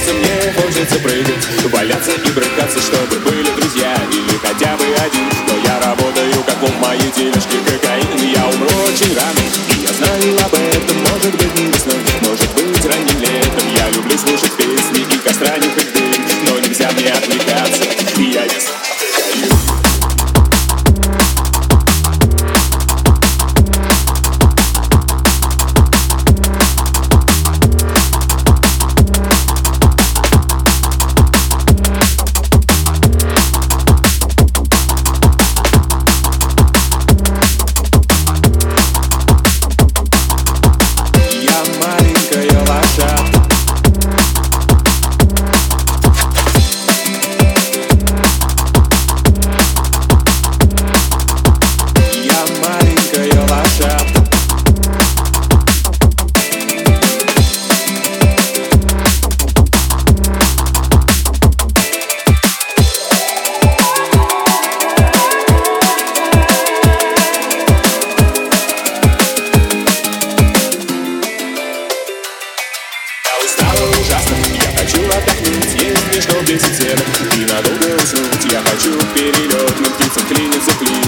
смеяться мне хочется прыгать Валяться и брыкаться, чтобы были друзья Или хотя бы один. Но я работаю, как в моей тележке кокаин. Я умру очень рано, и я знаю об этом. Может быть весной, может быть ранним летом. Я люблю слушать песни и костра. не десять сеток И надолго уснуть. Я хочу перелет Но птицам клинится клин